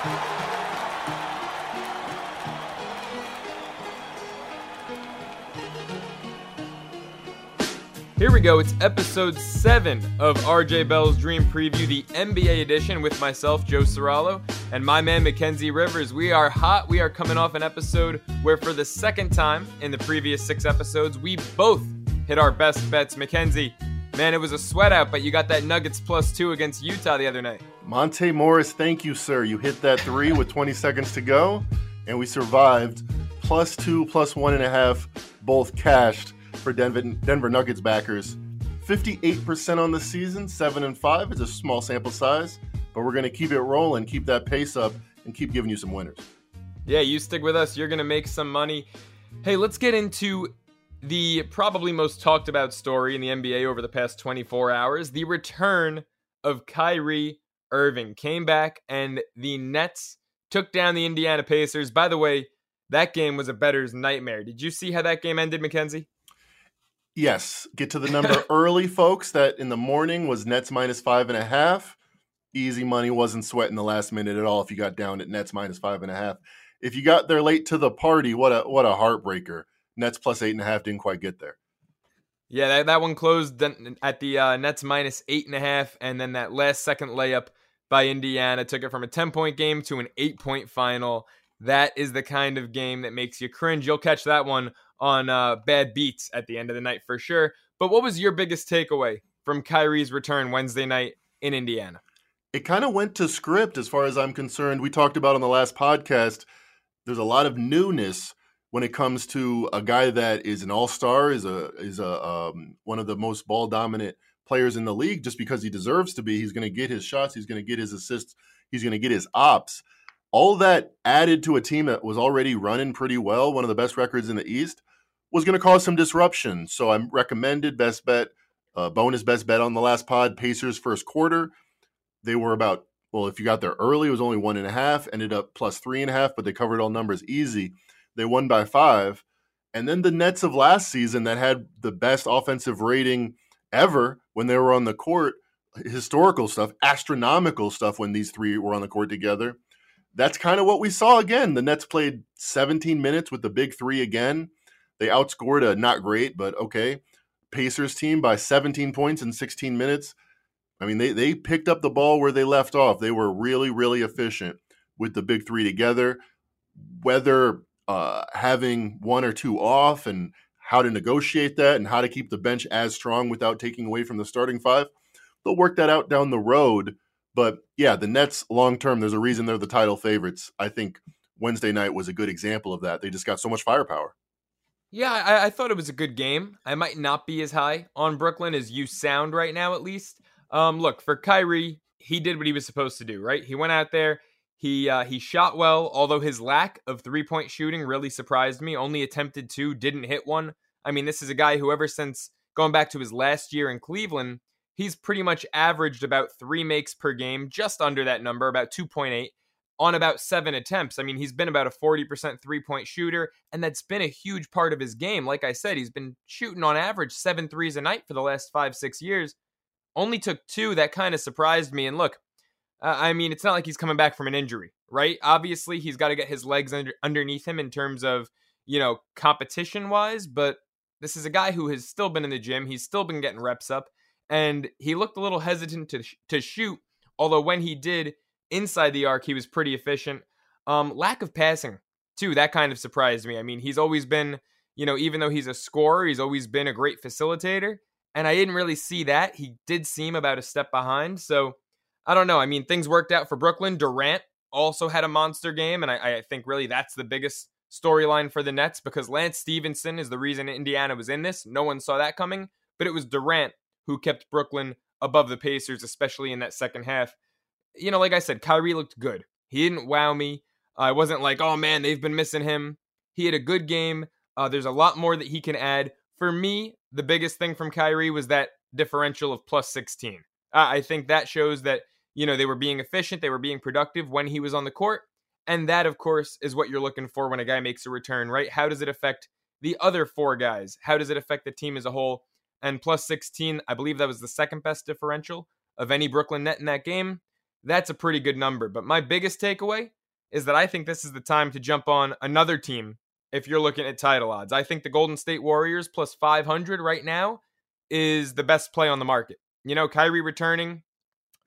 Here we go. It's episode seven of RJ Bell's Dream Preview, the NBA edition, with myself, Joe Ceraulo, and my man, Mackenzie Rivers. We are hot. We are coming off an episode where, for the second time in the previous six episodes, we both hit our best bets. Mackenzie, man, it was a sweat out, but you got that Nuggets plus two against Utah the other night. Monte Morris, thank you, sir. You hit that three with 20 seconds to go, and we survived. Plus two, plus one and a half, both cashed for Denver, Denver Nuggets backers. 58% on the season, 7 and 5. It's a small sample size, but we're going to keep it rolling, keep that pace up, and keep giving you some winners. Yeah, you stick with us. You're going to make some money. Hey, let's get into the probably most talked about story in the NBA over the past 24 hours the return of Kyrie Irving. Came back, and the Nets took down the Indiana Pacers. By the way, that game was a bettor's nightmare. Did you see how that game ended, Mackenzie? Yes, get to the number early, folks. That in the morning was Nets minus five and a half. Easy money wasn't sweating the last minute at all. If you got down at Nets minus five and a half, if you got there late to the party, what a what a heartbreaker. Nets plus eight and a half didn't quite get there. Yeah, that, that one closed at the uh, Nets minus eight and a half, and then that last second layup by Indiana took it from a ten point game to an eight point final. That is the kind of game that makes you cringe. You'll catch that one on uh, bad beats at the end of the night for sure. But what was your biggest takeaway from Kyrie's return Wednesday night in Indiana? It kind of went to script as far as I'm concerned. We talked about on the last podcast. There's a lot of newness when it comes to a guy that is an all-star, is a is a um, one of the most ball dominant players in the league. Just because he deserves to be, he's going to get his shots, he's going to get his assists, he's going to get his ops. All that added to a team that was already running pretty well, one of the best records in the East was going to cause some disruption. So I recommended best bet, uh, bonus best bet on the last pod, Pacers first quarter. They were about, well, if you got there early, it was only one and a half, ended up plus three and a half, but they covered all numbers easy. They won by five. And then the Nets of last season that had the best offensive rating ever when they were on the court, historical stuff, astronomical stuff when these three were on the court together. That's kind of what we saw again. The Nets played 17 minutes with the big three again they outscored a not great, but okay, Pacers team by 17 points in 16 minutes. I mean, they they picked up the ball where they left off. They were really really efficient with the big three together. Whether uh, having one or two off and how to negotiate that and how to keep the bench as strong without taking away from the starting five, they'll work that out down the road. But yeah, the Nets long term, there's a reason they're the title favorites. I think Wednesday night was a good example of that. They just got so much firepower. Yeah, I, I, thought it was a good game. I might not be as high on Brooklyn as you sound right now, at least. Um, look for Kyrie, he did what he was supposed to do, right? He went out there, he uh, he shot well, although his lack of three point shooting really surprised me. Only attempted two, didn't hit one. I mean, this is a guy who, ever since going back to his last year in Cleveland, he's pretty much averaged about three makes per game, just under that number, about 2.8 on about seven attempts. I mean, he's been about a 40% three point shooter, and that's been a huge part of his game. Like I said, he's been shooting on average seven threes a night for the last five, six years. Only took two. That kind of surprised me. And look, uh, I mean, it's not like he's coming back from an injury, right? Obviously, he's got to get his legs under, underneath him in terms of, you know, competition wise, but this is a guy who has still been in the gym. He's still been getting reps up, and he looked a little hesitant to, to shoot, although when he did, Inside the arc, he was pretty efficient. Um, lack of passing, too, that kind of surprised me. I mean, he's always been, you know, even though he's a scorer, he's always been a great facilitator. And I didn't really see that. He did seem about a step behind. So I don't know. I mean, things worked out for Brooklyn. Durant also had a monster game. And I, I think really that's the biggest storyline for the Nets because Lance Stephenson is the reason Indiana was in this. No one saw that coming. But it was Durant who kept Brooklyn above the Pacers, especially in that second half you know, like I said, Kyrie looked good. He didn't wow me. I wasn't like, oh man, they've been missing him. He had a good game. Uh, there's a lot more that he can add. For me, the biggest thing from Kyrie was that differential of plus 16. Uh, I think that shows that, you know, they were being efficient, they were being productive when he was on the court. And that, of course, is what you're looking for when a guy makes a return, right? How does it affect the other four guys? How does it affect the team as a whole? And plus 16, I believe that was the second best differential of any Brooklyn net in that game that's a pretty good number. But my biggest takeaway is that I think this is the time to jump on another team if you're looking at title odds. I think the Golden State Warriors plus 500 right now is the best play on the market. You know, Kyrie returning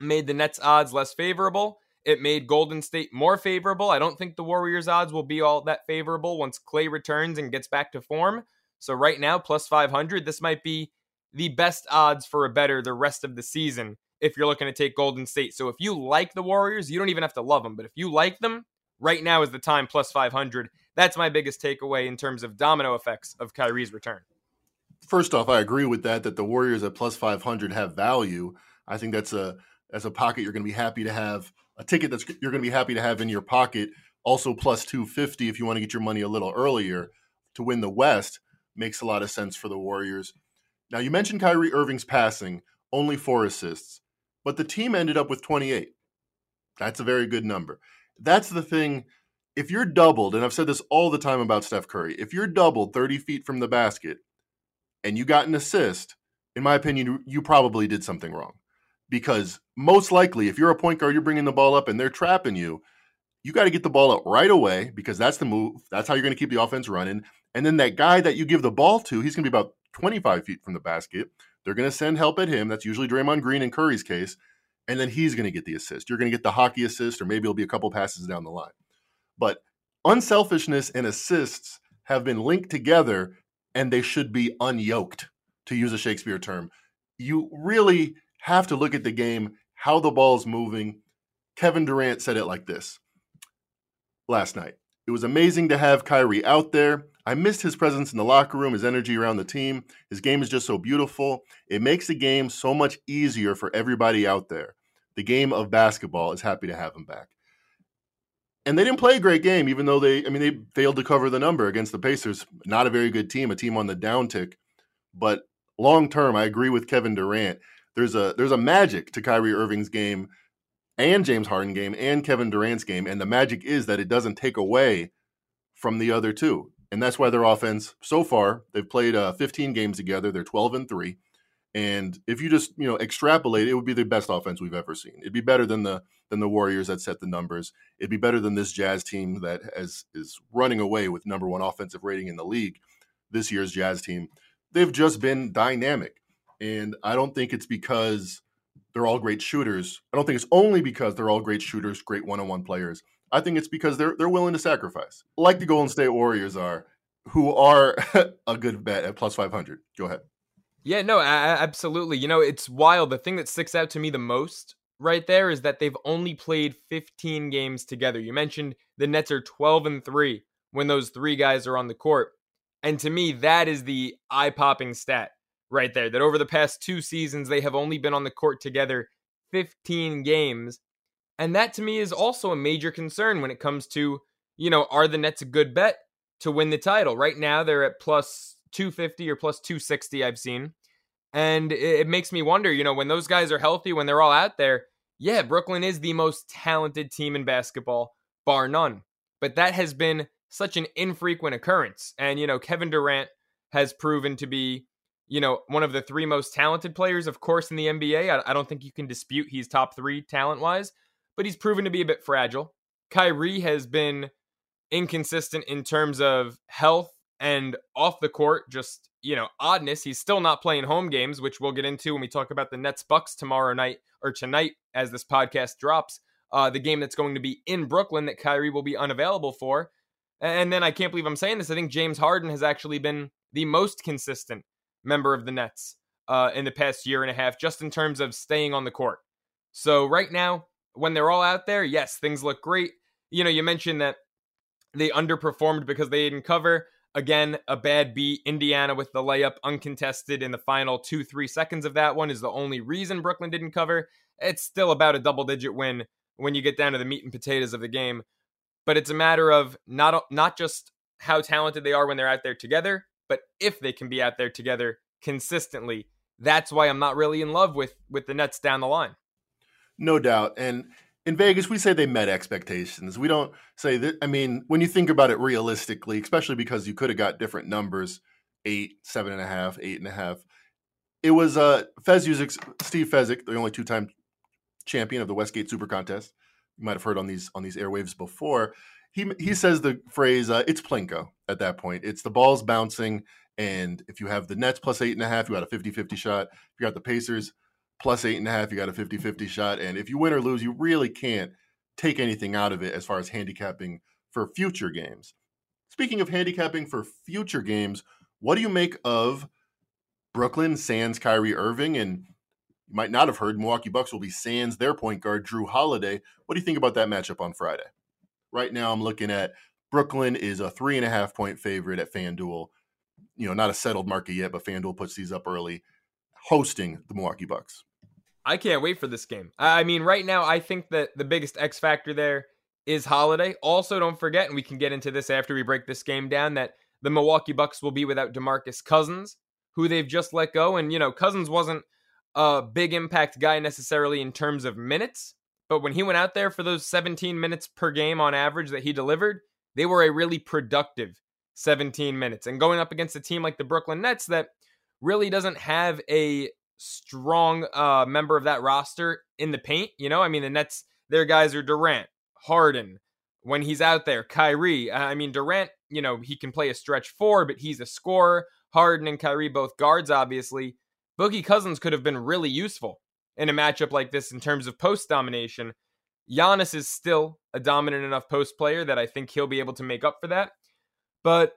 made the Nets odds less favorable. It made Golden State more favorable. I don't think the Warriors odds will be all that favorable once Clay returns and gets back to form. So right now, plus 500, this might be the best odds for a bettor the rest of the season if you're looking to take Golden State. So if you like the Warriors, you don't even have to love them, but if you like them, right now is the time plus 500. That's my biggest takeaway in terms of domino effects of Kyrie's return. First off, I agree with that that the Warriors at plus 500 have value. I think that's a that's a pocket you're going to be happy to have a ticket that's you're going to be happy to have in your pocket. Also, plus 250 if you want to get your money a little earlier to win the West makes a lot of sense for the Warriors. Now, you mentioned Kyrie Irving's passing, only four assists, but the team ended up with 28. That's a very good number. That's the thing. If you're doubled, and I've said this all the time about Steph Curry, if you're doubled 30 feet from the basket and you got an assist, in my opinion, you probably did something wrong because most likely, if you're a point guard, you're bringing the ball up and they're trapping you. You got to get the ball up right away because that's the move. That's how you're going to keep the offense running. And then that guy that you give the ball to, he's going to be about 25 feet from the basket. They're going to send help at him. That's usually Draymond Green in Curry's case. And then he's going to get the assist. You're going to get the hockey assist, or maybe it'll be a couple passes down the line. But unselfishness and assists have been linked together and they should be unyoked, to use a Shakespeare term. You really have to look at the game, how the ball's moving. Kevin Durant said it like this last night. It was amazing to have Kyrie out there. I missed his presence in the locker room, his energy around the team. His game is just so beautiful. It makes the game so much easier for everybody out there. The game of basketball is happy to have him back. And they didn't play a great game, even though they, I mean, they failed to cover the number against the Pacers. Not a very good team, a team on the downtick. But long term, I agree with Kevin Durant there's a there's a magic to Kyrie Irving's game and James Harden game and Kevin Durant's game, and the magic is that it doesn't take away from the other two, and that's why their offense so far they've played uh, 15 games together. They're 12 and three, and if you just you know extrapolate, it would be the best offense we've ever seen. It'd be better than the than the Warriors that set the numbers. It'd be better than this Jazz team that has is running away with number one offensive rating in the league. This year's Jazz team, they've just been dynamic. And I don't think it's because they're all great shooters. I don't think it's only because they're all great shooters, great one-on-one players. I think it's because they're they're willing to sacrifice, like the Golden State Warriors are, who are a good bet at plus 500. Go ahead. Yeah, no, absolutely. You know, it's wild. The thing that sticks out to me the most right there is that they've only played 15 games together. You mentioned the Nets are 12 and 3 when those three guys are on the court. And to me, that is the eye popping stat right there that over the past two seasons, they have only been on the court together 15 games. And that to me is also a major concern when it comes to, you know, are the Nets a good bet to win the title? Right now, they're at plus 250 or plus 260, I've seen. And it, makes me wonder, you know, when those guys are healthy, when they're all out there, yeah, Brooklyn is the most talented team in basketball, bar none. But that has been such an infrequent occurrence. And, you know, Kevin Durant has proven to be you know, one of the three most talented players, of course, in the NBA. I, I don't think you can dispute he's top three talent wise, but he's proven to be a bit fragile. Kyrie has been inconsistent in terms of health and off the court, just, you know, oddness. He's still not playing home games, which we'll get into when we talk about the Nets Bucks tomorrow night or tonight as this podcast drops. Uh, the game that's going to be in Brooklyn that Kyrie will be unavailable for. And then I can't believe I'm saying this. I think James Harden has actually been the most consistent member of the Nets uh, in the past year and a half, just in terms of staying on the court. So right now, when they're all out there, yes, things look great. You know, you mentioned that they underperformed because they didn't cover. Again, a bad beat. Indiana with the layup uncontested in the final two, three seconds of that one is the only reason Brooklyn didn't cover. It's still about a double digit win when you get down to the meat and potatoes of the game. But it's a matter of not not just how talented they are when they're out there together, but if they can be out there together consistently, that's why I'm not really in love with with the Nets down the line. No doubt. And in Vegas, we say they met expectations. We don't say that. I mean, when you think about it realistically, especially because you could have got different numbers eight, seven and a half, eight and a half. It was uh, Fez Steve Fezzik, the only two time champion of the Westgate Super Contest. You might have heard on these on these airwaves before. He he says the phrase uh, "it's plinko" at that point. It's the balls bouncing, and if you have the Nets plus eight and a half, you got a 50-50 shot. If you got the Pacers plus eight and a half, you got a 50-50 shot. And if you win or lose, you really can't take anything out of it as far as handicapping for future games. Speaking of handicapping for future games, what do you make of Brooklyn sans Kyrie Irving? And you might not have heard Milwaukee Bucks will be sans their point guard Jrue Holiday. What do you think about that matchup on Friday? Right now, I'm looking at Brooklyn is a three and a half point favorite at FanDuel. You know, not a settled market yet, but FanDuel puts these up early, hosting the Milwaukee Bucks. I can't wait for this game. I mean, right now, I think that the biggest X factor there is Holiday. Also, don't forget, and we can get into this after we break this game down, that the Milwaukee Bucks will be without DeMarcus Cousins, who they've just let go. And, you know, Cousins wasn't a big impact guy necessarily in terms of minutes, but when he went out there for those 17 minutes per game on average that he delivered, they were a really productive 17 minutes. And going up against a team like the Brooklyn Nets that really doesn't have a strong uh, member of that roster in the paint. You know, I mean, the Nets, their guys are Durant, Harden. When he's out there, Kyrie. I mean, Durant, you know, he can play a stretch four, but he's a scorer. Harden and Kyrie, both guards, obviously. Boogie Cousins could have been really useful in a matchup like this in terms of post domination. Giannis is still a dominant enough post player that I think he'll be able to make up for that. But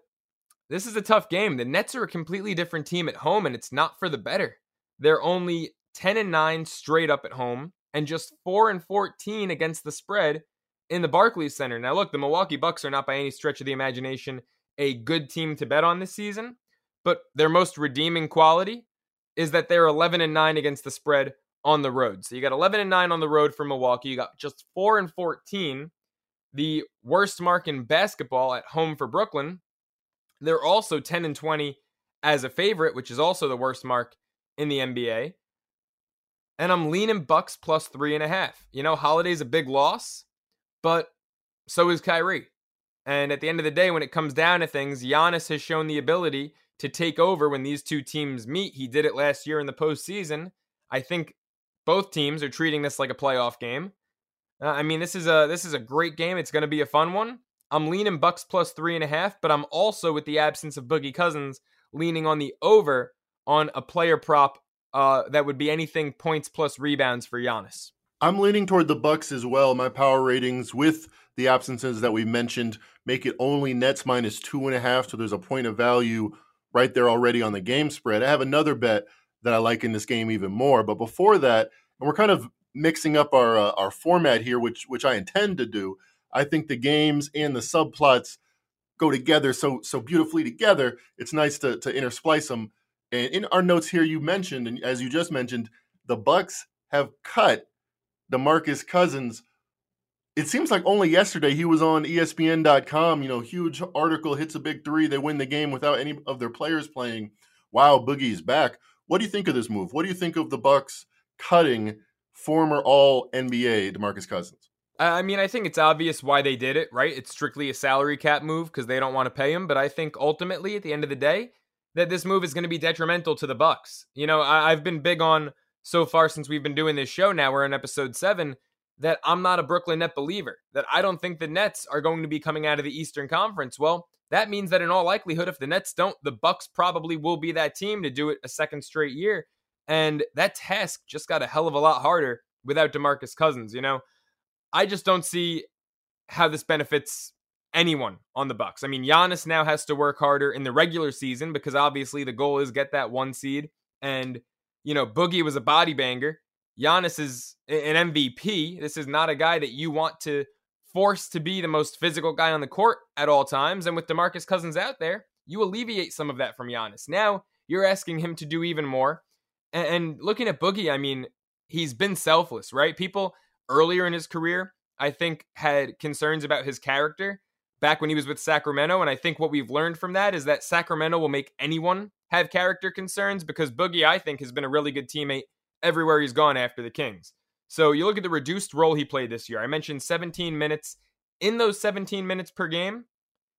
this is a tough game. The Nets are a completely different team at home, and it's not for the better. They're only 10 and 9 straight up at home and just 4 and 14 against the spread in the Barclays Center. Now, look, the Milwaukee Bucks are not by any stretch of the imagination a good team to bet on this season, but their most redeeming quality is that they're 11 and 9 against the spread on the road. So you got 11 and 9 on the road for Milwaukee. You got just 4 and 14, the worst mark in basketball at home for Brooklyn. They're also 10 and 20 as a favorite, which is also the worst mark in the NBA. And I'm leaning Bucks plus three and a half. You know, Holiday's a big loss, but so is Kyrie. And at the end of the day, when it comes down to things, Giannis has shown the ability to take over when these two teams meet. He did it last year in the postseason. I think both teams are treating this like a playoff game. Uh, I mean, this is a this is a great game. It's going to be a fun one. I'm leaning Bucks plus three and a half, but I'm also with the absence of Boogie Cousins leaning on the over on a player prop uh, that would be anything points plus rebounds for Giannis. I'm leaning toward the Bucks as well. My power ratings with the absences that we mentioned make it only Nets minus two and a half. So there's a point of value right there already on the game spread. I have another bet that I like in this game even more. But before that, and we're kind of mixing up our uh, our format here, which which I intend to do. I think the games and the subplots go together so so beautifully together. It's nice to to intersplice them. And in our notes here, you mentioned, and as you just mentioned, the Bucks have cut DeMarcus Cousins. It seems like only yesterday he was on ESPN.com. You know, huge article hits a big three. They win the game without any of their players playing. Wow, Boogie's back. What do you think of this move? What do you think of the Bucks cutting former All NBA DeMarcus Cousins? I mean, I think it's obvious why they did it, right? It's strictly a salary cap move because they don't want to pay him. But I think ultimately, at the end of the day, that this move is going to be detrimental to the Bucks. You know, I, have been big on so far since we've been doing this show. Now we're in episode seven. That I'm not a Brooklyn Net believer. That I don't think the Nets are going to be coming out of the Eastern Conference. Well, that means that in all likelihood, if the Nets don't, the Bucks probably will be that team to do it a second straight year. And that task just got a hell of a lot harder without DeMarcus Cousins. You know, I just don't see how this benefits anyone on the Bucks. I mean, Giannis now has to work harder in the regular season because obviously the goal is get that one seed. And you know, Boogie was a body banger. Giannis is an MVP. This is not a guy that you want to force to be the most physical guy on the court at all times. And with DeMarcus Cousins out there, you alleviate some of that from Giannis. Now you're asking him to do even more. And looking at Boogie, I mean, he's been selfless, right? People earlier in his career, I think, had concerns about his character back when he was with Sacramento. And I think what we've learned from that is that Sacramento will make anyone have character concerns because Boogie, I think, has been a really good teammate everywhere he's gone after the Kings. So you look at the reduced role he played this year. I mentioned 17 minutes. In those 17 minutes per game,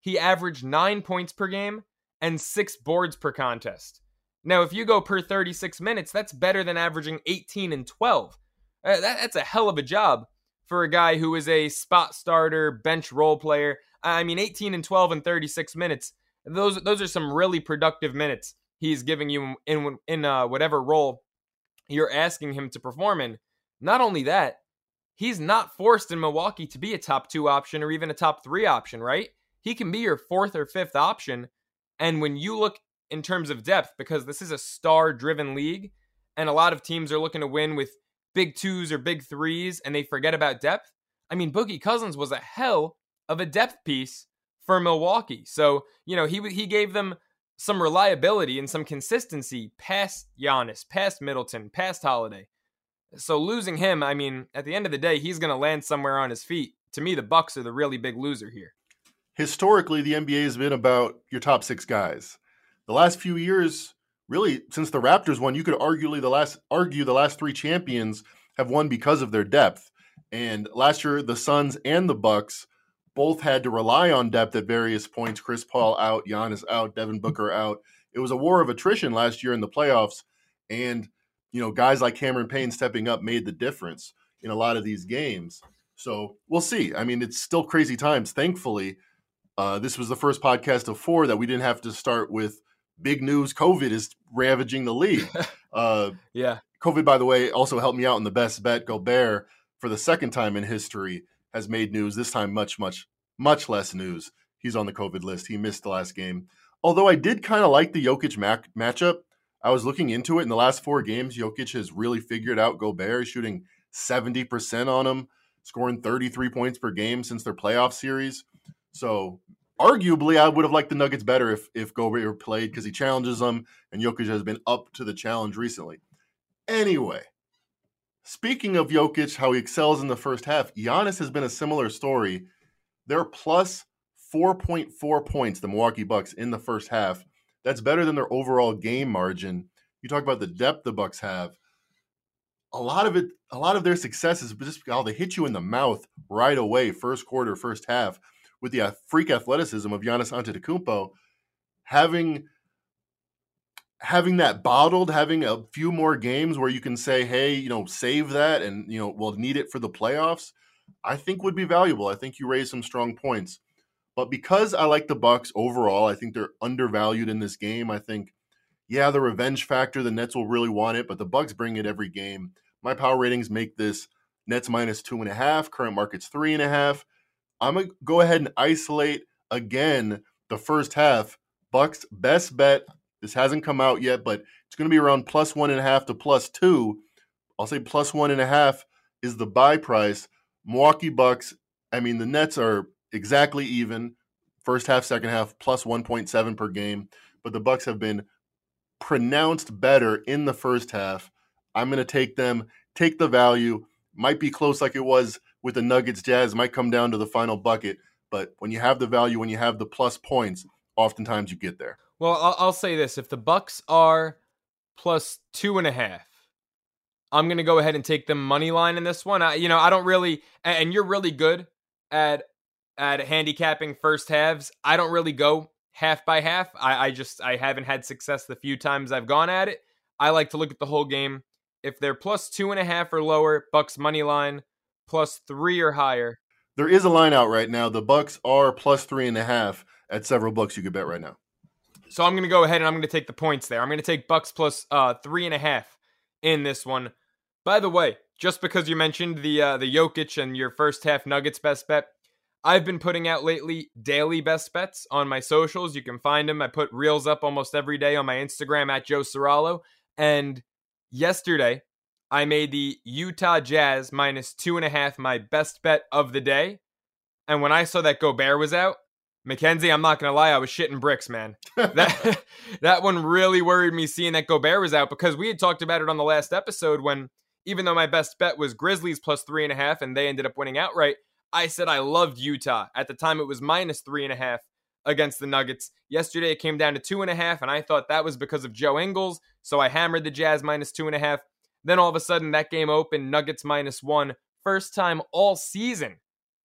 he averaged nine points per game and six boards per contest. Now, if you go per 36 minutes, that's better than averaging 18 and 12. Uh, that, that's a hell of a job for a guy who is a spot starter, bench role player. I mean, 18 and 12 and 36 minutes. Those those are some really productive minutes he's giving you in in uh, whatever role you're asking him to perform in. Not only that, he's not forced in Milwaukee to be a top two option or even a top three option, right? He can be your fourth or fifth option. And when you look in terms of depth, because this is a star driven league, and a lot of teams are looking to win with big twos or big threes and they forget about depth. I mean, Boogie Cousins was a hell of a depth piece for Milwaukee. So, you know, he he gave them some reliability and some consistency past Giannis, past Middleton, past Holiday. So losing him, I mean, at the end of the day, he's going to land somewhere on his feet. To me, the Bucks are the really big loser here. Historically, the NBA has been about your top 6 guys. The last few years, really since the Raptors won, you could arguably the last argue the last 3 champions have won because of their depth. And last year the Suns and the Bucks both had to rely on depth at various points. Chris Paul out, Giannis out, Devin Booker out. It was a war of attrition last year in the playoffs, and you know guys like Cameron Payne stepping up made the difference in a lot of these games. So we'll see. I mean, it's still crazy times. Thankfully, uh, this was the first podcast of four that we didn't have to start with big news. COVID is ravaging the league. Uh, yeah. COVID, by the way, also helped me out in the best bet. Gobert for the second time in history has made news. This time, much, much, much less news. He's on the COVID list. He missed the last game. Although I did kind of like the Jokic mac- matchup. I was looking into it in the last four games. Jokic has really figured out Gobert, shooting 70% on him, scoring 33 points per game since their playoff series. So arguably, I would have liked the Nuggets better if if Gobert played because he challenges them, and Jokic has been up to the challenge recently. Anyway, Speaking of Jokic, how he excels in the first half, Giannis has been a similar story. They're plus 4.4 points, the Milwaukee Bucks, in the first half. That's better than their overall game margin. You talk about the depth the Bucks have. A lot of it, a lot of their success is just how they hit you in the mouth right away, first quarter, first half, with the uh, freak athleticism of Giannis Antetokounmpo. Having having that bottled, having a few more games where you can say, hey, you know, save that and, you know, we'll need it for the playoffs, I think would be valuable. I think you raise some strong points. But because I like the Bucks overall, I think they're undervalued in this game. I think, yeah, the revenge factor, the Nets will really want it, but the Bucks bring it every game. My power ratings make this Nets minus two and a half, current market's three and a half. I'm gonna go ahead and isolate again the first half. Bucks best bet this hasn't come out yet, but it's to be around plus one and a half to plus two. I'll say plus one and a half is the buy price. Milwaukee Bucks, I mean, the Nets are exactly even. First half, second half, plus 1.7 per game. But the Bucks have been pronounced better in the first half. I'm going to take them, take the value. Might be close like it was with the Nuggets Jazz, might come down to the final bucket. But when you have the value, when you have the plus points, oftentimes you get there. Well, I'll, say this: if the Bucks are plus two and a half, I'm gonna go ahead and take them money line in this one. I, you know, I don't really, and you're really good at at handicapping first halves. I don't really go half by half. I, I just I haven't had success the few times I've gone at it. I like to look at the whole game. If they're plus two and a half or lower, Bucks money line, plus three or higher. There is a line out right now. The Bucks are plus three and a half at several books you could bet right now. So I'm going to go ahead and I'm going to take the points there. I'm going to take Bucks plus uh, three and a half in this one. By the way, just because you mentioned the uh, the Jokic and your first half Nuggets best bet, I've been putting out lately daily best bets on my socials. You can find them. I put reels up almost every day on my Instagram at Joe Ceraulo. And yesterday, I made the Utah Jazz minus two and a half my best bet of the day. And when I saw that Gobert was out, Mackenzie, I'm not gonna lie, I was shitting bricks, man. that that one really worried me seeing that Gobert was out because we had talked about it on the last episode when even though my best bet was Grizzlies plus three and a half and they ended up winning outright, I said I loved Utah. At the time it was minus three and a half against the Nuggets. Yesterday it came down to two and a half, and I thought that was because of Joe Ingles, so I hammered the Jazz minus two and a half. Then all of a sudden that game opened, Nuggets minus one. First time all season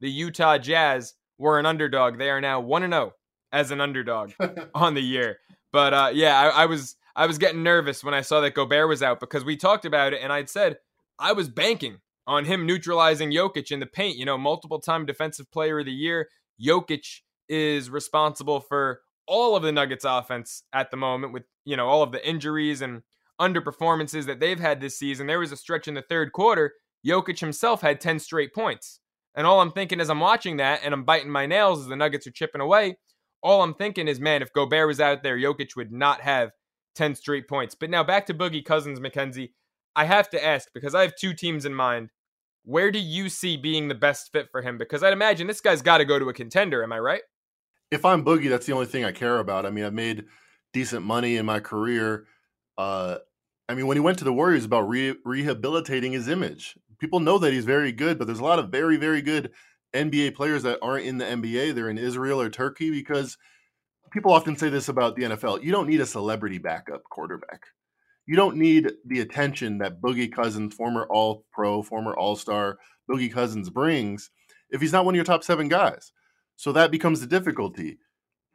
the Utah Jazz were an underdog. They are now one and zero oh as an underdog on the year. But uh, yeah, I, I, was I was getting nervous when I saw that Gobert was out because we talked about it, and I'd said I was banking on him neutralizing Jokic in the paint. You know, multiple time defensive player of the year. Jokic is responsible for all of the Nuggets offense at the moment with, you know, all of the injuries and underperformances that they've had this season. There was a stretch in the third quarter, Jokic himself had 10 straight points. And all I'm thinking as I'm watching that and I'm biting my nails as the Nuggets are chipping away, all I'm thinking is, man, if Gobert was out there, Jokic would not have 10 straight points. But now back to Boogie Cousins, Mackenzie. I have to ask because I have two teams in mind. Where do you see being the best fit for him? Because I'd imagine this guy's got to go to a contender. Am I right? If I'm Boogie, that's the only thing I care about. I mean, I've made decent money in my career. Uh, I mean, when he went to the Warriors, about re- rehabilitating his image. People know that he's very good, but there's a lot of very, very good NBA players that aren't in the NBA. They're in Israel or Turkey because people often say this about the NFL. You don't need a celebrity backup quarterback you don't need the attention that Boogie Cousins, former All Pro, former All Star, Boogie Cousins brings if he's not one of your top seven guys. So that becomes the difficulty.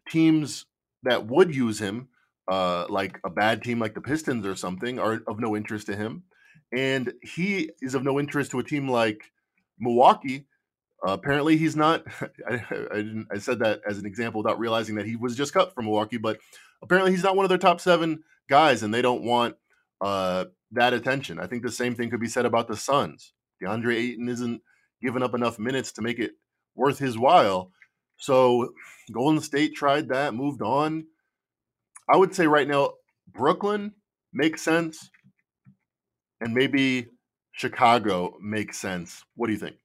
Teams that would use him, uh, like a bad team like the Pistons or something, are of no interest to him. And he is of no interest to a team like Milwaukee. Uh, apparently, he's not. I, I, didn't. I said that as an example without realizing that he was just cut from Milwaukee, but apparently he's not one of their top seven guys, and they don't want uh, that attention. I think the same thing could be said about the Suns. DeAndre Ayton isn't giving up enough minutes to make it worth his while. So Golden State tried that, moved on. I would say right now, Brooklyn makes sense, and maybe Chicago makes sense. What do you think?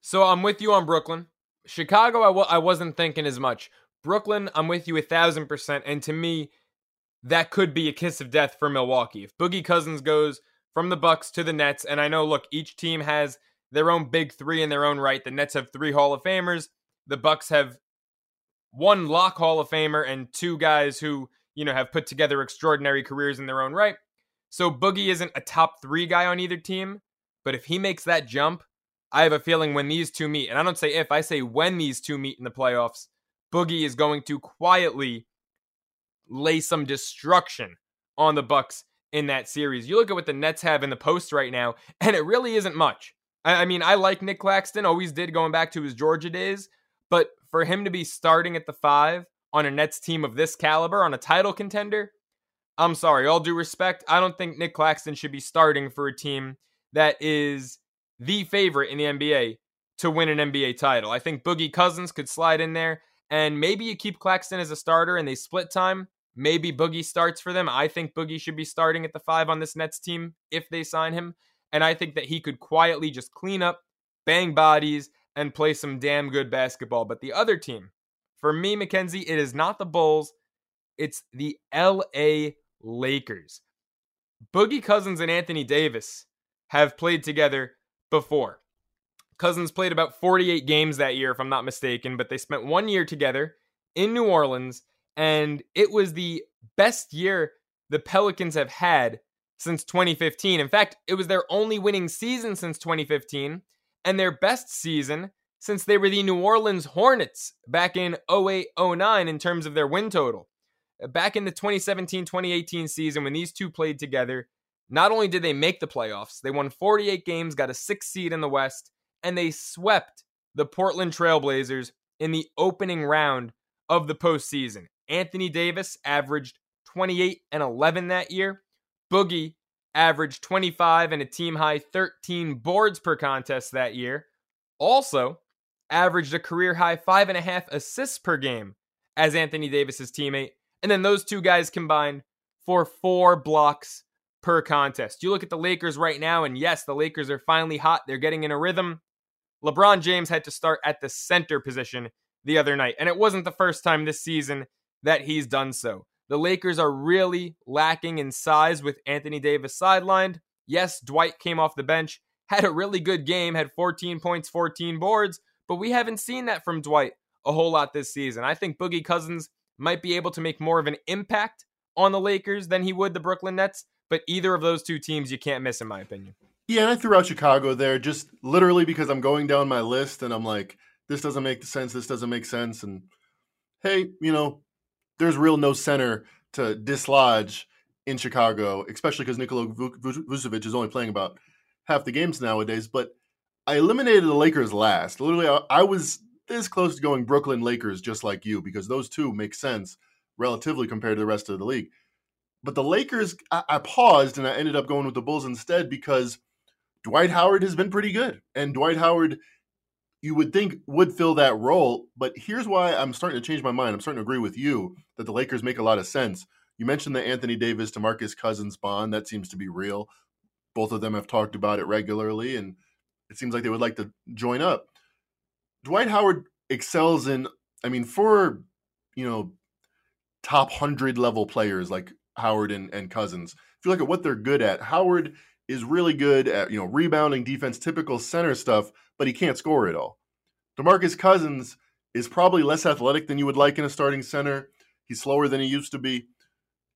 So I'm with you on Brooklyn. Chicago, I w- I wasn't thinking as much. Brooklyn, I'm with you a thousand percent. And to me, that could be a kiss of death for Milwaukee. If Boogie Cousins goes from the Bucks to the Nets, and I know, look, each team has their own big three in their own right. The Nets have three Hall of Famers. The Bucks have one lock Hall of Famer and two guys who, you know, have put together extraordinary careers in their own right. So Boogie isn't a top three guy on either team, but if he makes that jump, I have a feeling when these two meet, and I don't say if, I say when these two meet in the playoffs, Boogie is going to quietly lay some destruction on the Bucks in that series. You look at what the Nets have in the post right now, and it really isn't much. I, I mean, I like Nic Claxton, always did going back to his Georgia days, but for him to be starting at the five on a Nets team of this caliber, on a title contender, I'm sorry, all due respect, I don't think Nic Claxton should be starting for a team that is the favorite in the NBA to win an NBA title. I think Boogie Cousins could slide in there, and maybe you keep Claxton as a starter and they split time. Maybe Boogie starts for them. I think Boogie should be starting at the five on this Nets team if they sign him. And I think that he could quietly just clean up, bang bodies, and play some damn good basketball. But the other team, for me, Mackenzie, it is not the Bulls, it's the LA Lakers. Boogie Cousins and Anthony Davis have played together before. Cousins played about 48 games that year, if I'm not mistaken, but they spent one year together in New Orleans and it was the best year the Pelicans have had since 2015. In fact, it was their only winning season since 2015 and their best season since they were the New Orleans Hornets back in 08 09 in terms of their win total. Uh, back in the 2017 2018 season, when these two played together, not only did they make the playoffs, they won 48 games, got a six seed in the West, and they swept the Portland Trailblazers in the opening round of the postseason. Anthony Davis averaged 28 and 11 that year. Boogie averaged 25 and a team high 13 boards per contest that year. Also, averaged a career high five and a half assists per game as Anthony Davis's teammate. And then those two guys combined for four blocks per contest. You look at the Lakers right now, and yes, the Lakers are finally hot. They're getting in a rhythm. LeBron James had to start at the center position the other night, and it wasn't the first time this season that he's done so. The Lakers are really lacking in size with Anthony Davis sidelined. Yes, Dwight came off the bench, had a really good game, had 14 points, 14 boards, but we haven't seen that from Dwight a whole lot this season. I think Boogie Cousins might be able to make more of an impact on the Lakers than he would the Brooklyn Nets, but either of those two teams you can't miss, in my opinion. Yeah, and I threw out Chicago there just literally because I'm going down my list and I'm like, this doesn't make sense, this doesn't make sense. And hey, you know, there's real no center to dislodge in Chicago, especially because Nikola Vucevic is only playing about half the games nowadays. But I eliminated the Lakers last. Literally, I, I was this close to going Brooklyn Lakers, just like you, because those two make sense relatively compared to the rest of the league. But the Lakers, I, I paused and I ended up going with the Bulls instead because Dwight Howard has been pretty good, and Dwight Howard you would think would fill that role. But here's why I'm starting to change my mind. I'm starting to agree with you that the Lakers make a lot of sense. You mentioned the Anthony Davis to Marcus Cousins bond. That seems to be real. Both of them have talked about it regularly, and it seems like they would like to join up. Dwight Howard excels in, I mean, for, you know, top 100 level players like Howard and, and Cousins, if you look at what they're good at, Howard is really good at, you know, rebounding defense, typical center stuff, but he can't score it all. DeMarcus Cousins is probably less athletic than you would like in a starting center. He's slower than he used to be,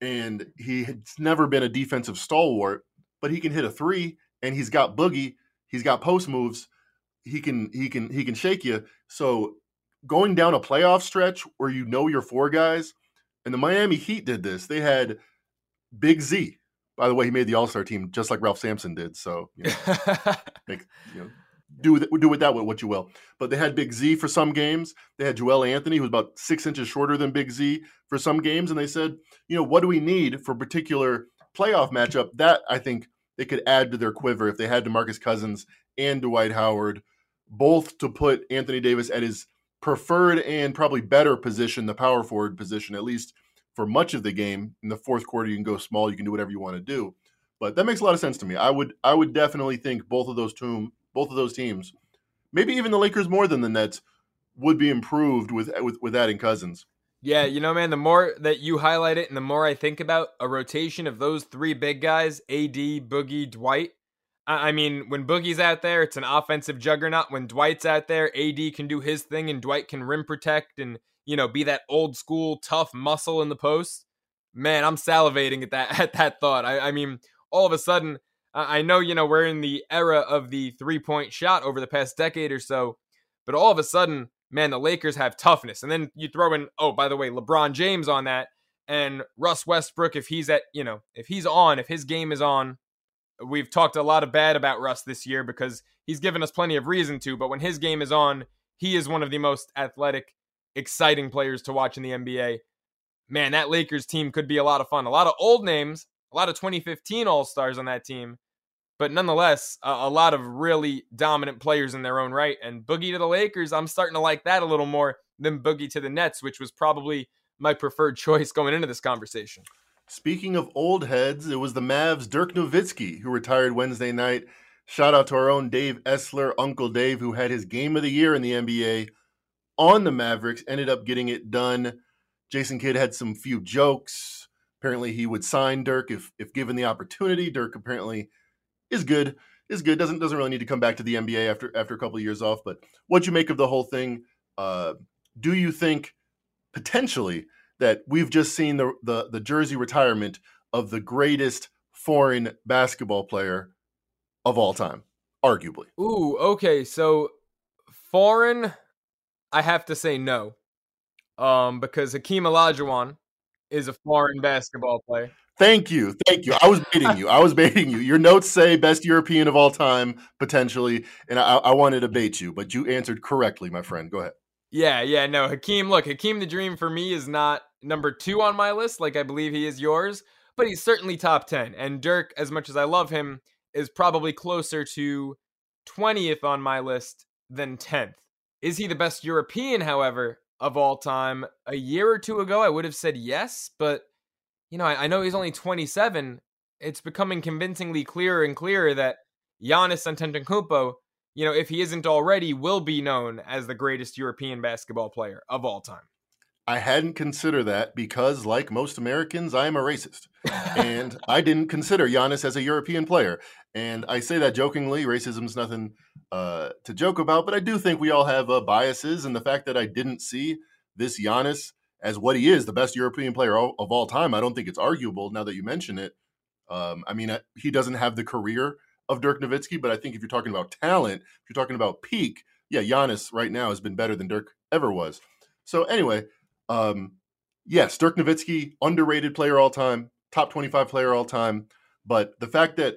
and he's never been a defensive stalwart, but he can hit a three, and he's got boogie, he's got post moves, he can he can he can shake you. So going down a playoff stretch where you know your four guys, and the Miami Heat did this. They had Big Z. By the way, he made the All Star team just like Ralph Sampson did. So you know, you know do with, do with that what you will. But they had Big Z for some games. They had Joel Anthony, who was about six inches shorter than Big Z for some games, and they said, you know, what do we need for a particular playoff matchup? That I think they could add to their quiver if they had DeMarcus Cousins and Dwight Howard, both to put Anthony Davis at his preferred and probably better position, the power forward position, at least for much of the game. In the fourth quarter, you can go small, you can do whatever you want to do. But that makes a lot of sense to me. I would I would definitely think both of those two both of those teams, maybe even the Lakers more than the Nets, would be improved with with, with adding Cousins. Yeah, you know, man, the more that you highlight it and the more I think about a rotation of those three big guys, AD, Boogie, Dwight. I mean, when Boogie's out there, it's an offensive juggernaut. When Dwight's out there, AD can do his thing and Dwight can rim protect and, you know, be that old school tough muscle in the post. Man, I'm salivating at that at that thought. I, I mean, all of a sudden, I know, you know, we're in the era of the three point shot over the past decade or so, but all of a sudden, man, the Lakers have toughness. And then you throw in, oh, by the way, LeBron James on that and Russ Westbrook, if he's at, you know, if he's on, if his game is on, we've talked a lot of bad about Russ this year because he's given us plenty of reason to, but when his game is on, he is one of the most athletic, exciting players to watch in the NBA. Man, that Lakers team could be a lot of fun. A lot of old names, a lot of 2015 All Stars on that team, but nonetheless, a, a, lot of really dominant players in their own right. And Boogie to the Lakers, I'm starting to like that a little more than Boogie to the Nets, which was probably my preferred choice going into this conversation. Speaking of old heads, it was the Mavs' Dirk Nowitzki who retired Wednesday night. Shout out to our own Dave Essler, Uncle Dave, who had his game of the year in the NBA on the Mavericks, ended up getting it done. Jason Kidd had some few jokes. Apparently, he would sign Dirk if if given the opportunity. Dirk apparently is good. Is good. Doesn't doesn't really need to come back to the NBA after after a couple of years off. But what you make of the whole thing? Uh, do you think potentially that we've just seen the, the the jersey retirement of the greatest foreign basketball player of all time, arguably? Ooh, okay. So foreign, I have to say no, um, because Hakeem Olajuwon is a foreign basketball player. Thank you. Thank you. I was baiting you. I was baiting you. Your notes say best European of all time, potentially. And I, I wanted to bait you, but you answered correctly, my friend. Go ahead. Yeah, yeah, no. Hakeem, look, Hakeem the Dream for me is not number two on my list, like I believe he is yours, but he's certainly top 10. And Dirk, as much as I love him, is probably closer to 20th on my list than 10th. Is he the best European, however, of all time? A year or two ago, I would have said yes, but, you know, I, I know he's only 27. It's becoming convincingly clearer and clearer that Giannis Antetokounmpo, you know, if he isn't already, will be known as the greatest European basketball player of all time. I hadn't considered that because, like most Americans, I am a racist. and I didn't consider Giannis as a European player. And I say that jokingly. Racism's nothing uh, to joke about, but I do think we all have uh, biases. And the fact that I didn't see this Giannis as what he is, the best European player of all time, I don't think it's arguable now that you mention it. Um, I mean, uh, he doesn't have the career of Dirk Nowitzki, but I think if you're talking about talent, if you're talking about peak, yeah, Giannis right now has been better than Dirk ever was. So anyway, um, yes, Dirk Nowitzki, underrated player all time, top 25 player all time. But the fact that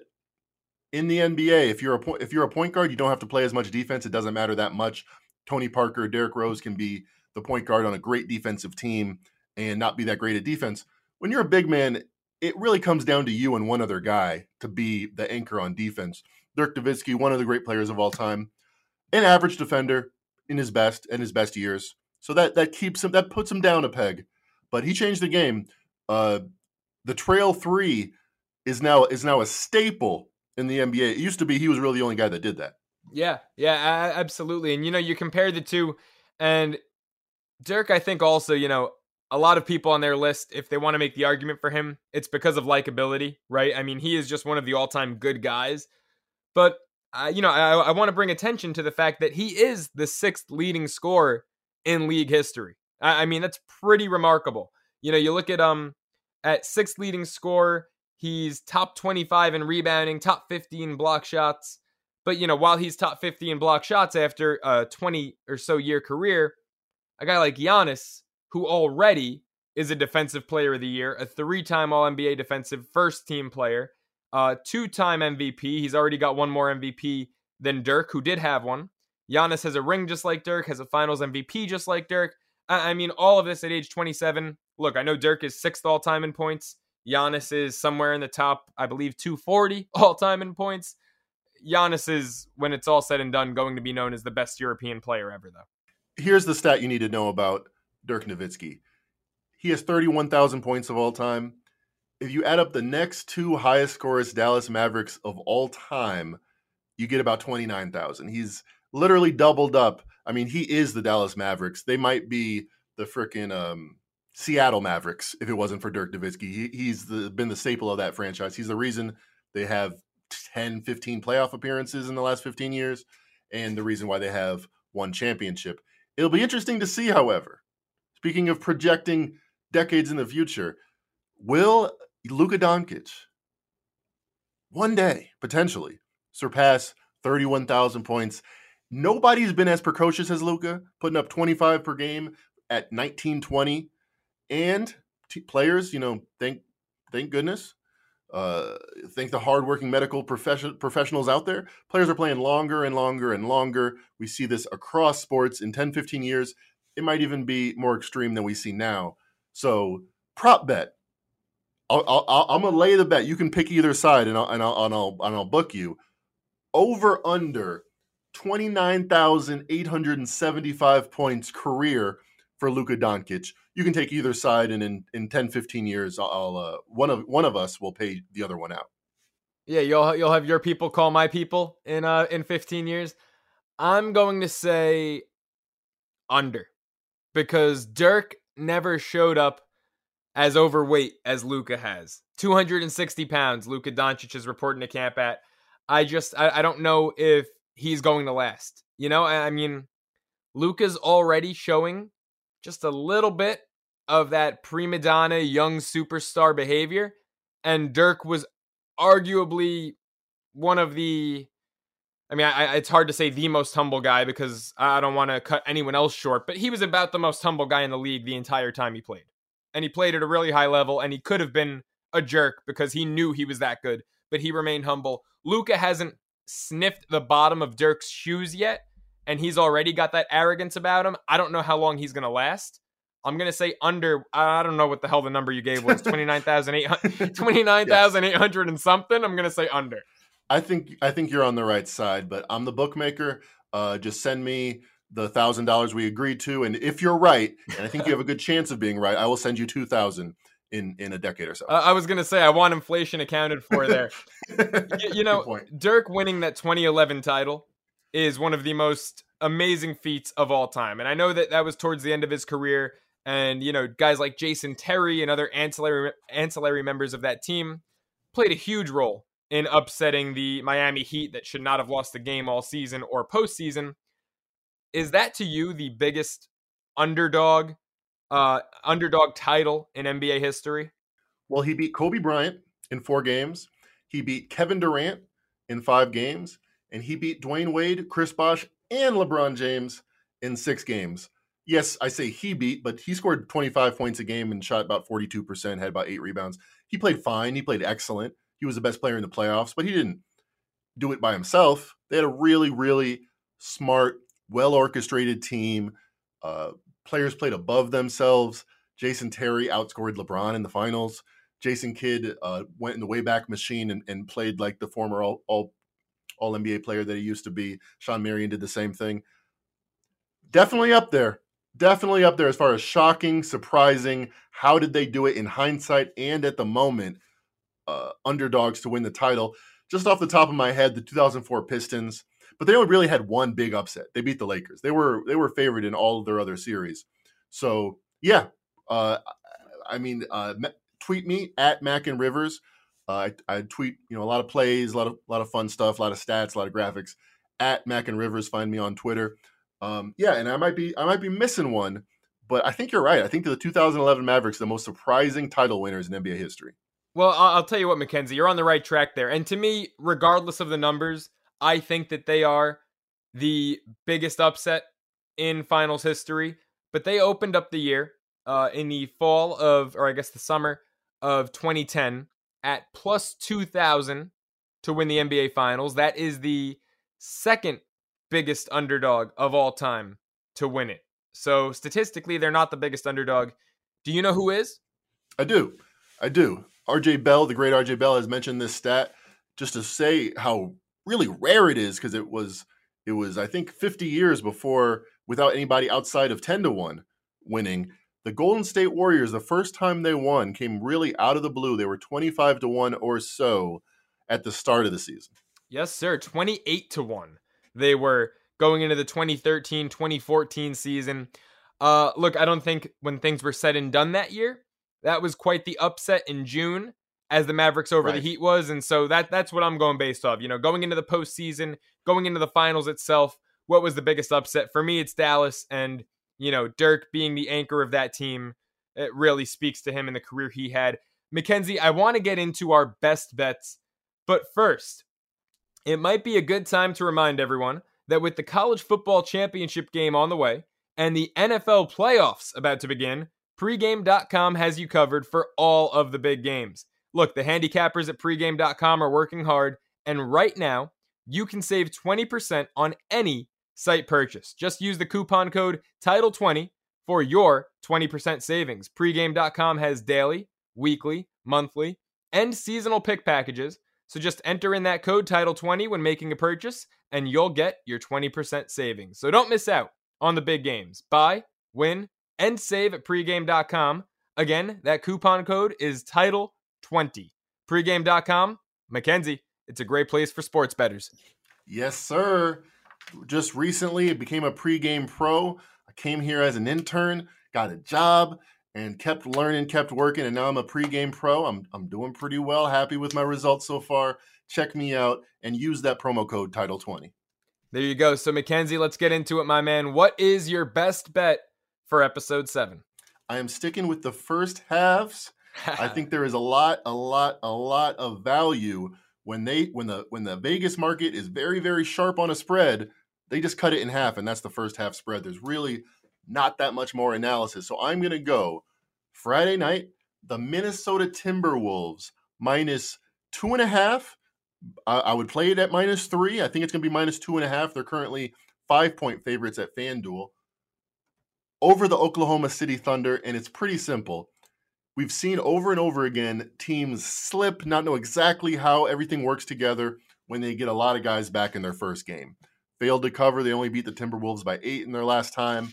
in the NBA, if you're a point, if you're a point guard, you don't have to play as much defense. It doesn't matter that much. Tony Parker, Derrick Rose can be the point guard on a great defensive team and not be that great at defense. When you're a big man, it really comes down to you and one other guy to be the anchor on defense. Dirk Nowitzki, one of the great players of all time, an average defender in his best and his best years. So that that keeps him that puts him down a peg. But he changed the game. Uh, the trail three is now is now a staple in the NBA. It used to be he was really the only guy that did that. Yeah, yeah, absolutely. And you know, you compare the two, and Dirk, I think also, you know, a lot of people on their list, if they want to make the argument for him, it's because of likability, right? I mean, he is just one of the all-time good guys. But uh, you know, I, I want to bring attention to the fact that he is the sixth leading scorer in league history. I, I mean, that's pretty remarkable. You know, you look at um at sixth leading scorer, He's top 25 in rebounding, top 15 block shots. But, you know, while he's top 50 in block shots after a 20 or so year career, a guy like Giannis, who already is a defensive player of the year, a three time All NBA defensive first team player, uh, two time MVP. He's already got one more MVP than Dirk, who did have one. Giannis has a ring just like Dirk, has a finals MVP just like Dirk. I, I mean, all of this at age 27. Look, I know Dirk is sixth all time in points. Giannis is somewhere in the top, I believe, 240 all time in points. Giannis is, when it's all said and done, going to be known as the best European player ever, though. Here's the stat you need to know about Dirk Nowitzki. He has 31,000 points of all time. If you add up the next two highest scorers Dallas Mavericks of all time, you get about 29,000. He's literally doubled up. I mean, he is the Dallas Mavericks. They might be the freaking um, Seattle Mavericks if it wasn't for Dirk Nowitzki. He, he's the, been the staple of that franchise. He's the reason they have 10, 15 playoff appearances in the last 15 years and the reason why they have one championship. It'll be interesting to see, however, speaking of projecting decades in the future, will Luka Doncic one day potentially surpass 31,000 points? Nobody's been as precocious as Luka, putting up 25 per game at 1920 and t- players, you know, thank thank goodness. Uh, thank the hardworking medical profession- professionals out there. Players are playing longer and longer and longer. We see this across sports in 10, 15 years. It might even be more extreme than we see now. So, prop bet. i am gonna lay the bet. You can pick either side, and I'll and I'll and I'll, and I'll book you over under twenty nine thousand eight hundred and seventy five points career for Luka Doncic. You can take either side, and in, in 10, 15 years, I'll uh, one of one of us will pay the other one out. Yeah, you'll you'll have your people call my people in uh in 15 years. I'm going to say under because Dirk never showed up as overweight as Luka has. 260 pounds, Luka Doncic is reporting to camp at. I just I, I don't know if he's going to last. You know, I, I mean, Luka's already showing just a little bit of that prima donna young superstar behavior. And Dirk was arguably one of the I mean, I, it's hard to say the most humble guy because I don't want to cut anyone else short, but he was about the most humble guy in the league the entire time he played. And he played at a really high level, and he could have been a jerk because he knew he was that good, but he remained humble. Luka hasn't sniffed the bottom of Dirk's shoes yet, and he's already got that arrogance about him. I don't know how long he's going to last. I'm going to say under, I don't know what the hell the number you gave was 29,800 29, and something. I'm going to say under. I think I think you're on the right side, but I'm the bookmaker. Uh, just send me the thousand dollars we agreed to, and if you're right, and I think you have a good chance of being right, I will send you two thousand in in a decade or so. Uh, I was gonna say I want inflation accounted for there. you, you know, Dirk winning that 2011 title is one of the most amazing feats of all time. And I know that that was towards the end of his career. And, you know, guys like Jason Terry and other ancillary ancillary members of that team played a huge role in upsetting the Miami Heat that should not have lost the game all season or postseason. Is that to you the biggest underdog uh underdog title in NBA history? Well, he beat Kobe Bryant in 4 games. He beat Kevin Durant in 5 games and he beat Dwyane Wade, Chris Bosh, and LeBron James in six games. Yes, I say he beat, but he scored 25 points a game and shot about 42%, had about eight rebounds. He played fine. He played excellent. He was the best player in the playoffs, but he didn't do it by himself. They had a really, really smart, well orchestrated team. Uh, players played above themselves. Jason Terry outscored LeBron in the finals. Jason Kidd uh, went in the Wayback Machine and, and played like the former all, all all NBA player that he used to be. Shawn Marion did the same thing. Definitely up there. Definitely up there as far as shocking, surprising. How did they do it in hindsight and at the moment? Uh, underdogs to win the title. Just off the top of my head, the 2004 Pistons, but they only really had one big upset. They beat the Lakers. They were they were favored in all of their other series. So yeah, uh, I mean, uh, tweet me at Mac and Rivers. Uh, I, I, tweet, you know, a lot of plays, a lot of a lot of fun stuff, a lot of stats, a lot of graphics. At Mac and Rivers, find me on Twitter. Um, yeah, and I might be I might be missing one, but I think you're right. I think the 2011 Mavericks the most surprising title winners in NBA history. Well, I'll tell you what, Mackenzie, you're on the right track there. And to me, regardless of the numbers, I think that they are the biggest upset in finals history. But they opened up the year uh, in the fall of, or I guess the summer of 2010 at plus 2,000 to win the NBA Finals. That is the second biggest underdog of all time to win it. So statistically, they're not the biggest underdog. Do you know who is? I do. I do. RJ Bell, the great RJ Bell, has mentioned this stat just to say how really rare it is because it was it was I think 50 years before without anybody outside of 10 to 1 winning the Golden State Warriors, the first time they won, came really out of the blue. They were 25 to 1 or so at the start of the season. Yes, sir. 28 to 1. They were going into the 2013 2014 season. Uh, look, I don't think when things were said and done that year, that was quite the upset in June as the Mavericks over right. the Heat was. And so that that's what I'm going based off. You know, going into the postseason, going into the finals itself, what was the biggest upset? For me, it's Dallas. And you know, Dirk being the anchor of that team, it really speaks to him and the career he had. Mackenzie, I want to get into our best bets, but first, it might be a good time to remind everyone that with the college football championship game on the way and the NFL playoffs about to begin, pregame.com has you covered for all of the big games. Look, the handicappers at pregame.com are working hard, and right now, you can save 20% on any site purchase. Just use the coupon code TITLE20 for your 20% savings. Pregame.com has daily, weekly, monthly, and seasonal pick packages. So just enter in that code TITLE20 when making a purchase, and you'll get your 20% savings. So don't miss out on the big games. Buy, win, and save at pregame.com. Again, that coupon code is TITLE20. Pregame.com, Mackenzie, it's a great place for sports bettors. Yes, sir just recently it became a pregame pro. I came here as an intern, got a job, and kept learning, kept working, and now I'm a pregame pro. I'm I'm doing pretty well, happy with my results so far. Check me out and use that promo code title 20. There you go. So Mackenzie, let's get into it, my man. What is your best bet for episode 7? I am sticking with the first halves. I think there is a lot, a lot, a lot of value when they when the when the Vegas market is very very sharp on a spread, they just cut it in half, and that's the first half spread. There's really not that much more analysis. So I'm gonna go Friday night, the Minnesota Timberwolves minus two and a half. I, I would play it at minus three. I think it's gonna be minus two and a half. They're currently five point favorites at FanDuel over the Oklahoma City Thunder, and it's pretty simple we've seen over and over again teams slip, not know exactly how everything works together when they get a lot of guys back in their first game. Failed to cover. They only beat the Timberwolves by eight in their last time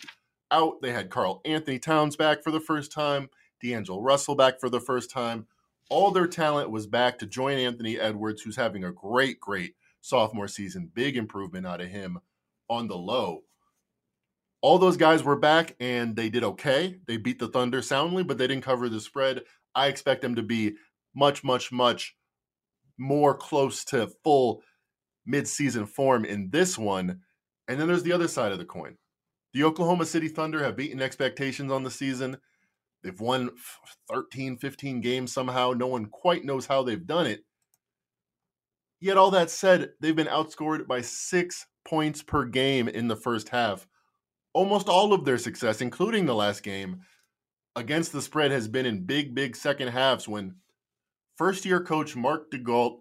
out. They had Karl-Anthony Towns back for the first time, D'Angelo Russell back for the first time. All their talent was back to join Anthony Edwards, who's having a great, great sophomore season. Big improvement out of him on the low all those guys were back and they did okay. They beat the Thunder soundly, but they didn't cover the spread. I expect them to be much, much, much more close to full midseason form in this one. And then there's the other side of the coin. The Oklahoma City Thunder have beaten expectations on the season. They've won 13, 15 games somehow. No one quite knows how they've done it. Yet, all that said, they've been outscored by six points per game in the first half almost all of their success, including the last game, against the spread has been in big, big second halves when first year coach Mark DeGault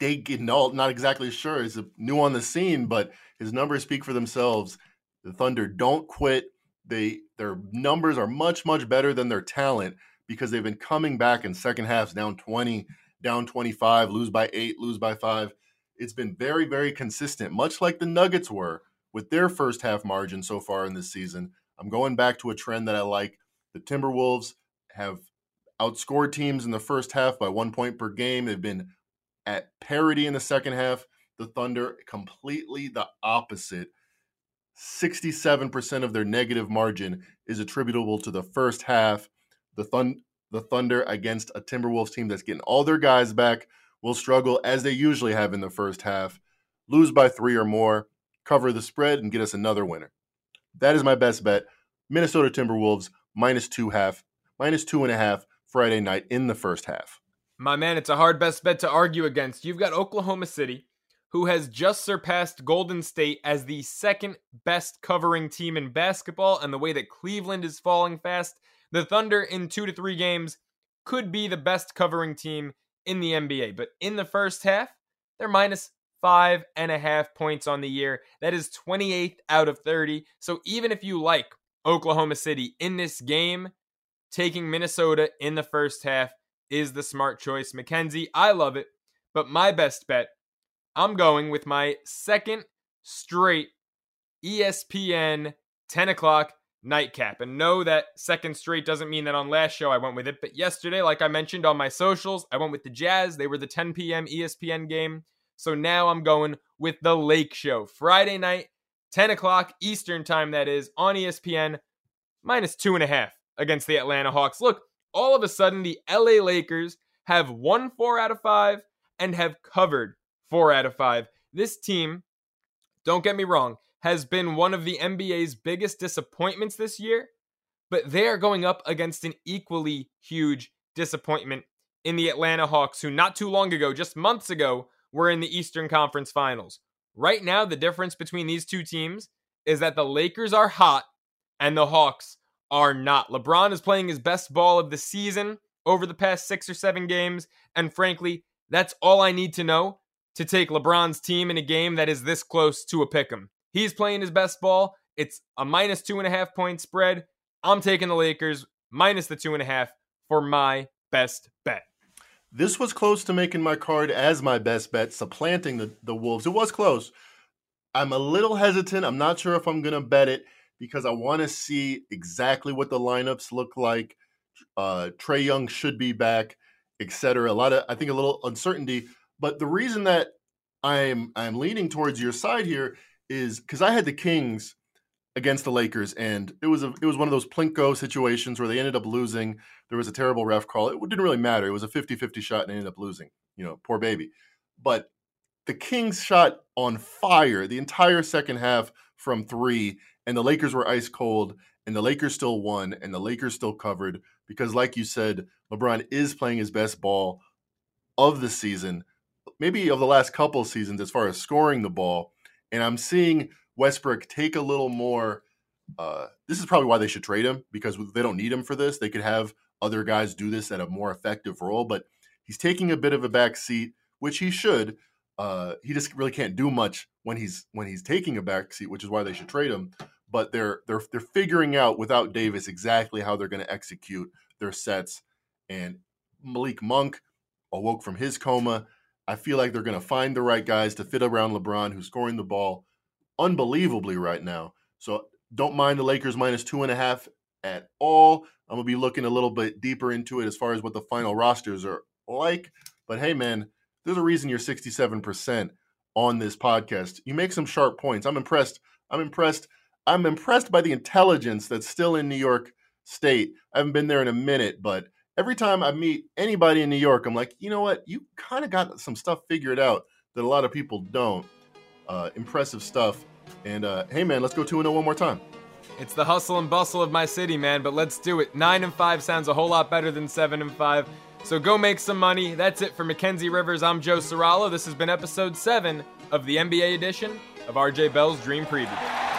Daigneault, not exactly sure. He's new on the scene, but his numbers speak for themselves. The Thunder don't quit. They their numbers are much much better than their talent because they've been coming back in second halves down 20, down 25, lose by 8, lose by 5. It's been very very consistent, much like the Nuggets were with their first half margin so far in this season. I'm going back to a trend that I like. The Timberwolves have outscored teams in the first half by 1 point per game. They've been at parity in the second half. The Thunder completely the opposite. 67% of their negative margin is attributable to the first half. The the Thunder against a Timberwolves team that's getting all their guys back will struggle as they usually have in the first half, lose by 3 or more, cover the spread and get us another winner. That is my best bet. Minnesota Timberwolves minus two half, minus two and a half Friday night in the first half. My man, it's a hard best bet to argue against. You've got Oklahoma City, who has just surpassed Golden State as the second best covering team in basketball, and the way that Cleveland is falling fast, the Thunder in two to three games could be the best covering team in the NBA. But in the first half, they're minus five and a half points on the year. That is 28th out of 30. So even if you like Oklahoma City in this game, taking Minnesota in the first half is the smart choice. Mackenzie, I love it. But my best bet, I'm going with my second straight ESPN 10 o'clock nightcap. And know that second straight doesn't mean that on last show I went with it. But yesterday, like I mentioned on my socials, I went with the Jazz. They were the 10 p.m. ESPN game. So now I'm going with the Lake Show. Friday night, 10 o'clock Eastern time, that is, on ESPN, minus two and a half against the Atlanta Hawks. Look, all of a sudden the LA Lakers have won four out of five and have covered four out of five. This team, don't get me wrong, has been one of the NBA's biggest disappointments this year, but they are going up against an equally huge disappointment in the Atlanta Hawks, who not too long ago, just months ago, were in the Eastern Conference Finals. Right now, the difference between these two teams is that the Lakers are hot and the Hawks are not. LeBron is playing his best ball of the season over the past six or seven games. And frankly, that's all I need to know to take LeBron's team in a game that is this close to a pick 'em. He's playing his best ball. It's a minus two and a half point spread. I'm taking the Lakers minus the two and a half for my best bet. This was close to making my card as my best bet, supplanting the, the Wolves. It was close. I'm a little hesitant. I'm not sure if I'm going to bet it because I want to see exactly what the lineups look like. Uh, Trae Young should be back, etc. A lot of, I think, a little uncertainty. But the reason that I'm I'm leaning towards your side here is because I had the Kings against the Lakers, and it was a it was one of those plinko situations where they ended up losing. There was a terrible ref call. It didn't really matter. It was a 50-50 shot and ended up losing. You know, poor baby. But the Kings shot on fire the entire second half from three, and the Lakers were ice cold, and the Lakers still won, and the Lakers still covered because, like you said, LeBron is playing his best ball of the season, maybe of the last couple seasons as far as scoring the ball. And I'm seeing Westbrook take a little more. Uh, this is probably why they should trade him because they don't need him for this. They could have other guys do this at a more effective role, but he's taking a bit of a back seat, which he should. Uh, he just really can't do much when he's when he's taking a back seat, which is why they should trade him. But they're they're they're figuring out without Davis exactly how they're going to execute their sets. And Malik Monk awoke from his coma. I feel like they're going to find the right guys to fit around LeBron, who's scoring the ball unbelievably right now. So don't mind the Lakers minus two and a half at all. I'm gonna be looking a little bit deeper into it as far as what the final rosters are like. But hey, man, there's a reason you're 67% on this podcast. You make some sharp points. I'm impressed. I'm impressed. I'm impressed by the intelligence that's still in New York State. I haven't been there in a minute, but every time I meet anybody in New York, I'm like, you know what? You kind of got some stuff figured out that a lot of people don't. Uh, impressive stuff. And uh, hey, man, let's go 2 0 one more time. It's the hustle and bustle of my city, man, but let's do it. 9 and 5 sounds a whole lot better than 7 and 5. So go make some money. That's it for Mackenzie Rivers. I'm Joe Ceraulo. This has been episode 7 of the NBA edition of RJ Bell's Dream Preview.